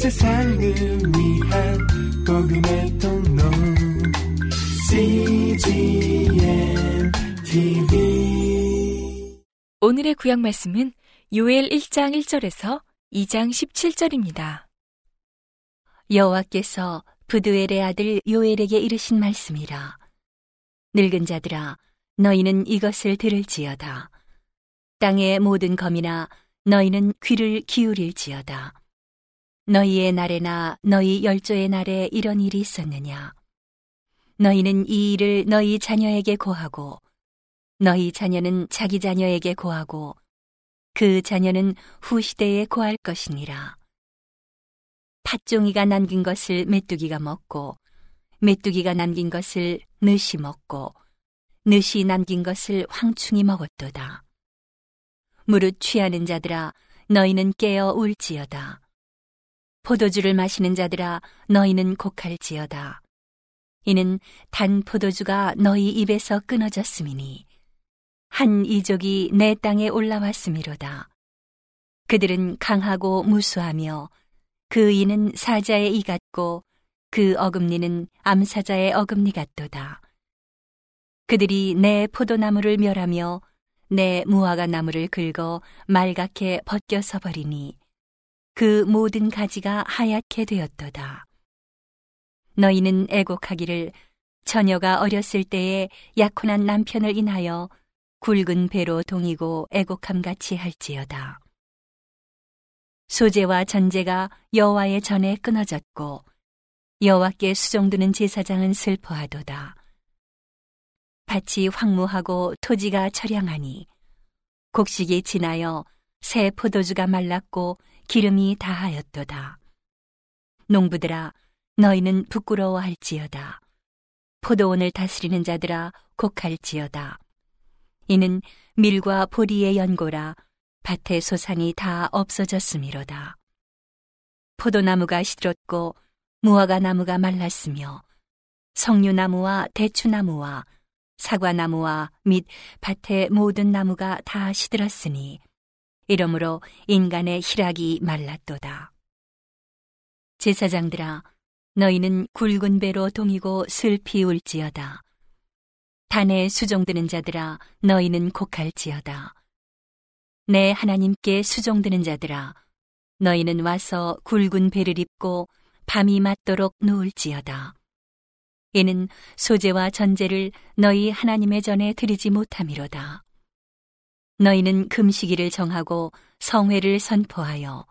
세상을 위한 복음의 통로. CGM TV 오늘의 구약 말씀은 요엘 1장 1절에서 2장 17절입니다. 여호와께서 부두엘의 아들 요엘에게 이르신 말씀이라. 늙은 자들아 너희는 이것을 들을지어다. 땅의 모든 검이나 너희는 귀를 기울일지어다 너희의 날에나 너희 열조의 날에 이런 일이 있었느냐 너희는 이 일을 너희 자녀에게 고하고 너희 자녀는 자기 자녀에게 고하고 그 자녀는 후시대에 고할 것이니라 팥종이가 남긴 것을 메뚜기가 먹고 메뚜기가 남긴 것을 느시 먹고 느시 남긴 것을 황충이 먹었도다. 무릇 취하는 자들아 너희는 깨어 울지어다. 포도주를 마시는 자들아 너희는 곡할지어다. 이는 단 포도주가 너희 입에서 끊어졌음이니 한 이족이 내 땅에 올라왔음이로다. 그들은 강하고 무수하며 그 이는 사자의 이 같고 그 어금니는 암사자의 어금니 같도다. 그들이 내 포도나무를 멸하며 내 무화과 나무를 긁어 말갛게 벗겨서 버리니 그 모든 가지가 하얗게 되었도다. 너희는 애곡하기를 처녀가 어렸을 때에 약혼한 남편을 인하여 굵은 배로 동이고 애곡함 같이 할지어다. 소재와 전제가 여호와의 전에 끊어졌고 여호와께 수종드는 제사장은 슬퍼하도다. 밭이 황무하고 토지가 처량하니 곡식이 지나여 새 포도주가 말랐고 기름이 다하였도다. 농부들아 너희는 부끄러워할지어다. 포도원을 다스리는 자들아 곡할지어다. 이는 밀과 보리의 연고라 밭의 소산이 다 없어졌음이로다. 포도나무가 시들었고 무화과 나무가 말랐으며 석류나무와 대추나무와 사과나무와 및 밭의 모든 나무가 다 시들었으니 이러므로 인간의 희락이 말랐도다. 제사장들아 너희는 굵은 배로 동이고 슬피 울지어다. 단에 수종드는 자들아 너희는 곡할지어다. 내 하나님께 수종드는 자들아 너희는 와서 굵은 배를 입고 밤이 맞도록 누울지어다. 이는 소재와 전제를 너희 하나님의 전에 드리지 못함이로다. 너희는 금식일을 정하고 성회를 선포하여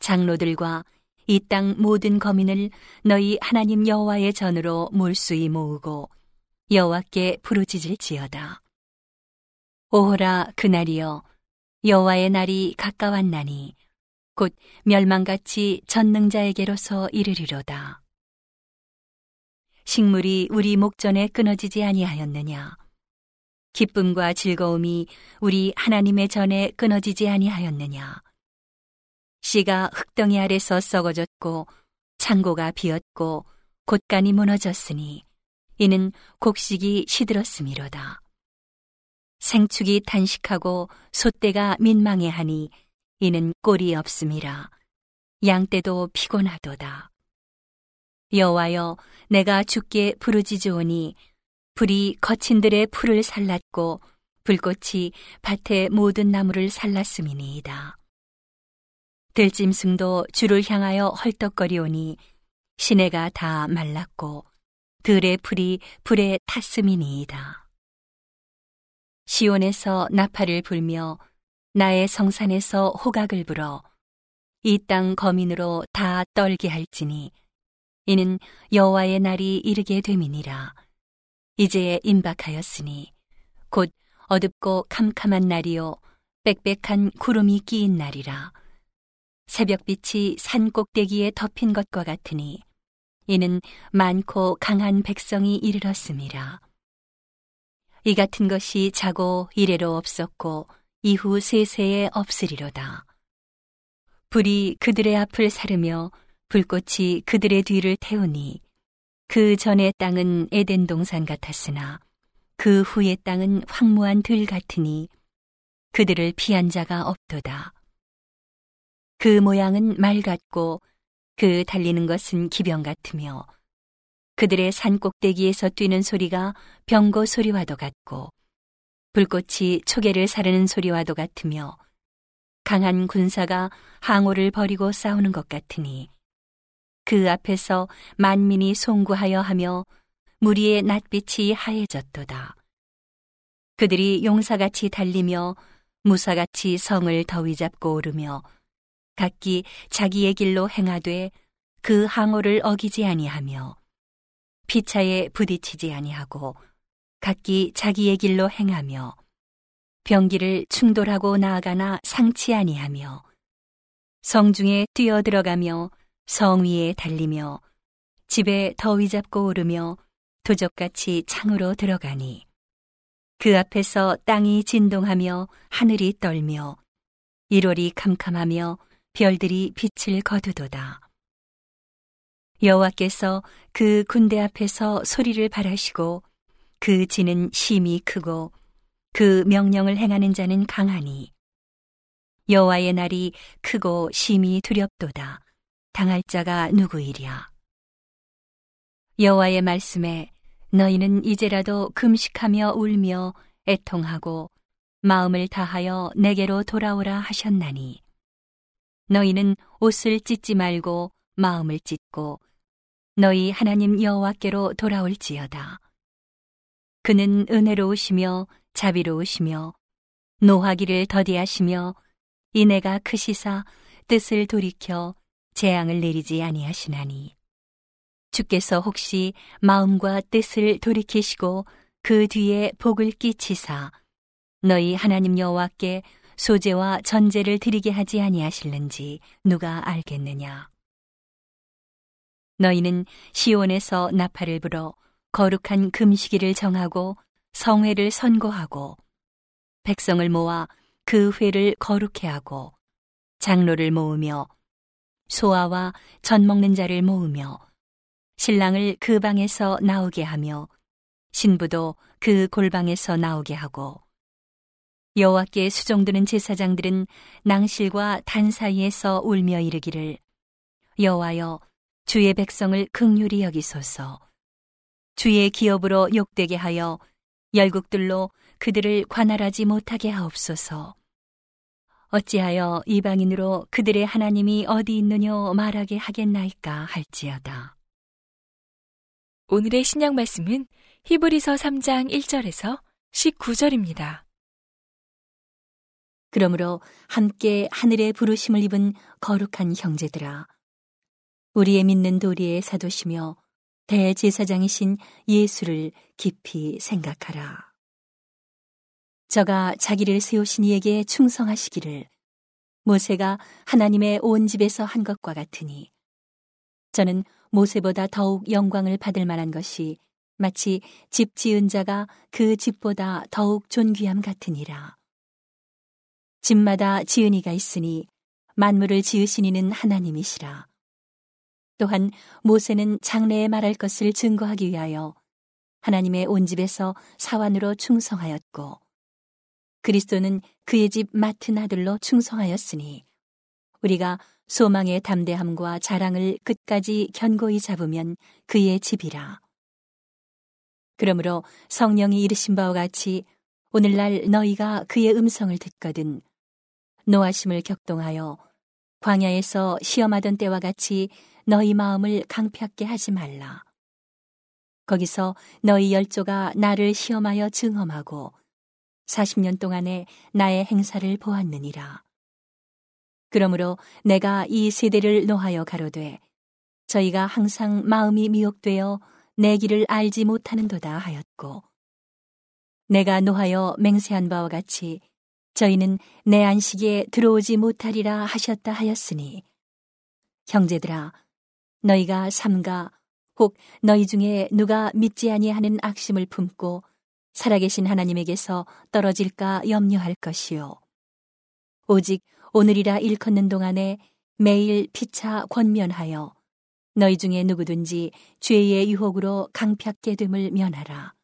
장로들과 이 땅 모든 거민을 너희 하나님 여호와의 전으로 몰수히 모으고 여호와께 부르짖을지어다. 오호라 그날이여 여호와의 날이 가까웠나니 곧 멸망같이 전능자에게로서 이르리로다. 식물이 우리 목전에 끊어지지 아니하였느냐? 기쁨과 즐거움이 우리 하나님의 전에 끊어지지 아니하였느냐? 씨가 흙덩이 아래서 썩어졌고 창고가 비었고 곳간이 무너졌으니 이는 곡식이 시들었음이로다. 생축이 단식하고 소떼가 민망해하니 이는 꼴이 없음이라 양떼도 피곤하도다. 여호와여 내가 주께 부르짖으오니 불이 거친들의 풀을 살랐고 불꽃이 밭의 모든 나무를 살랐음이니이다. 들짐승도 주를 향하여 헐떡거리오니 시내가 다 말랐고 들의 풀이 불에 탔음이니이다. 시온에서 나팔을 불며 나의 성산에서 호각을 불어 이 땅 거민으로 다 떨게 할지니 이는 여호와의 날이 이르게 됨이니라. 이제 임박하였으니 곧 어둡고 캄캄한 날이요 빽빽한 구름이 끼인 날이라. 새벽빛이 산 꼭대기에 덮인 것과 같으니 이는 많고 강한 백성이 이르렀음이라. 이 같은 것이 자고 이래로 없었고 이후 세세에 없으리로다. 불이 그들의 앞을 사르며 불꽃이 그들의 뒤를 태우니 그 전의 땅은 에덴 동산 같았으나 그 후의 땅은 황무한 들 같으니 그들을 피한 자가 없도다. 그 모양은 말 같고 그 달리는 것은 기병 같으며 그들의 산 꼭대기에서 뛰는 소리가 병거 소리와도 같고 불꽃이 초계를 사르는 소리와도 같으며 강한 군사가 항오를 버리고 싸우는 것 같으니 그 앞에서 만민이 송구하여 하며 무리의 낯빛이 하얘졌도다. 그들이 용사같이 달리며 무사같이 성을 더위 잡고 오르며 각기 자기의 길로 행하되 그 항오를 어기지 아니하며 피차에 부딪히지 아니하고 각기 자기의 길로 행하며 병기를 충돌하고 나아가나 상치 아니하며 성중에 뛰어들어가며 성 위에 달리며 집에 더위 잡고 오르며 도적같이 창으로 들어가니 그 앞에서 땅이 진동하며 하늘이 떨며 1월이 캄캄하며 별들이 빛을 거두도다. 여호와께서 그 군대 앞에서 소리를 발하시고 그 지는 심이 크고 그 명령을 행하는 자는 강하니 여호와의 날이 크고 심히 두렵도다. 당할 자가 누구이랴. 여호와의 말씀에 너희는 이제라도 금식하며 울며 애통하고 마음을 다하여 내게로 돌아오라 하셨나니 너희는 옷을 찢지 말고 마음을 찢고 너희 하나님 여호와께로 돌아올지어다. 그는 은혜로우시며 자비로우시며 노하기를 더디하시며 이내가 크시사 뜻을 돌이켜 재앙을 내리지 아니하시나니. 주께서 혹시 마음과 뜻을 돌이키시고 그 뒤에 복을 끼치사 너희 하나님 여호와께 소재와 전제를 드리게 하지 아니하실는지 누가 알겠느냐? 너희는 시온에서 나팔을 불어 거룩한 금시기를 정하고 성회를 선고하고 백성을 모아 그 회를 거룩해 하고 장로를 모으며 소아와 전 먹는 자를 모으며 신랑을 그 방에서 나오게 하며 신부도 그 골방에서 나오게 하고 여호와께 수종드는 제사장들은 낭실과 단 사이에서 울며 이르기를 여호와여 주의 백성을 극률이 여기소서. 주의 기업으로 욕되게 하여 열국들로 그들을 관할하지 못하게 하옵소서 어찌하여 이방인으로 그들의 하나님이 어디 있느뇨 말하게 하겠나이까 할지어다. 오늘의 신약 말씀은 히브리서 3장 1절에서 19절입니다. 그러므로 함께 하늘의 부르심을 입은 거룩한 형제들아 우리의 믿는 도리의 사도시며 대제사장이신 예수를 깊이 생각하라. 저가 자기를 세우신 이에게 충성하시기를 모세가 하나님의 온 집에서 한 것과 같으니 저는 모세보다 더욱 영광을 받을 만한 것이 마치 집 지은 자가 그 집보다 더욱 존귀함 같으니라. 집마다 지은 이가 있으니 만물을 지으신 이는 하나님이시라. 또한 모세는 장래에 말할 것을 증거하기 위하여 하나님의 온 집에서 사환으로 충성하였고 그리스도는 그의 집 맡은 아들로 충성하였으니 우리가 소망의 담대함과 자랑을 끝까지 견고히 잡으면 그의 집이라. 그러므로 성령이 이르신 바와 같이 오늘날 너희가 그의 음성을 듣거든 노하심을 격동하여 광야에서 시험하던 때와 같이 너희 마음을 강피하게 하지 말라. 거기서 너희 열조가 나를 시험하여 증험하고 40년 동안에 나의 행사를 보았느니라. 그러므로 내가 이 세대를 노하여 가로되 저희가 항상 마음이 미혹되어 내 길을 알지 못하는도다 하였고 내가 노하여 맹세한 바와 같이 저희는 내 안식에 들어오지 못하리라 하셨다 하였으니 형제들아 너희가 삼가 혹 너희 중에 누가 믿지 아니하는 악심을 품고 살아계신 하나님에게서 떨어질까 염려할 것이요 오직 오늘이라 일컫는 동안에 매일 피차 권면하여 너희 중에 누구든지 죄의 유혹으로 강팍게 됨을 면하라.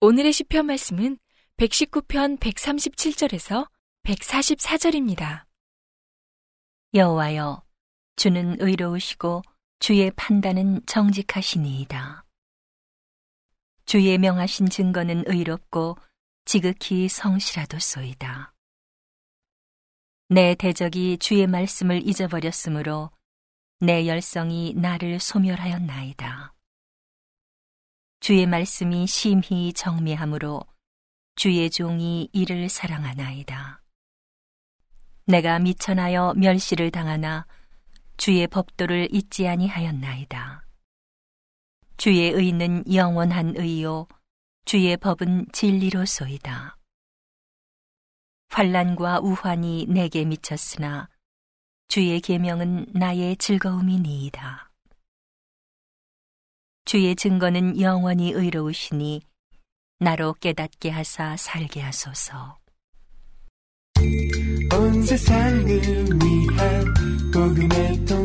오늘의 시편 말씀은 119편 137절에서 144절입니다. 여호와여 주는 의로우시고 주의 판단은 정직하시니이다. 주의 명하신 증거는 의롭고 지극히 성실하도 소이다. 내 대적이 주의 말씀을 잊어버렸으므로 내 열성이 나를 소멸하였나이다. 주의 말씀이 심히 정미하므로 주의 종이 이를 사랑하나이다. 내가 미천하여 멸시를 당하나 주의 법도를 잊지 아니하였나이다. 주의 의는 영원한 의요 주의 법은 진리로소이다. 환란과 우환이 내게 미쳤으나 주의 계명은 나의 즐거움이니이다. 주의 증거는 영원히 의로우시니 나로 깨닫게 하사 살게 하소서. 온 세상을 위한 복음의 통로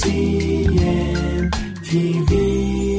CGM TV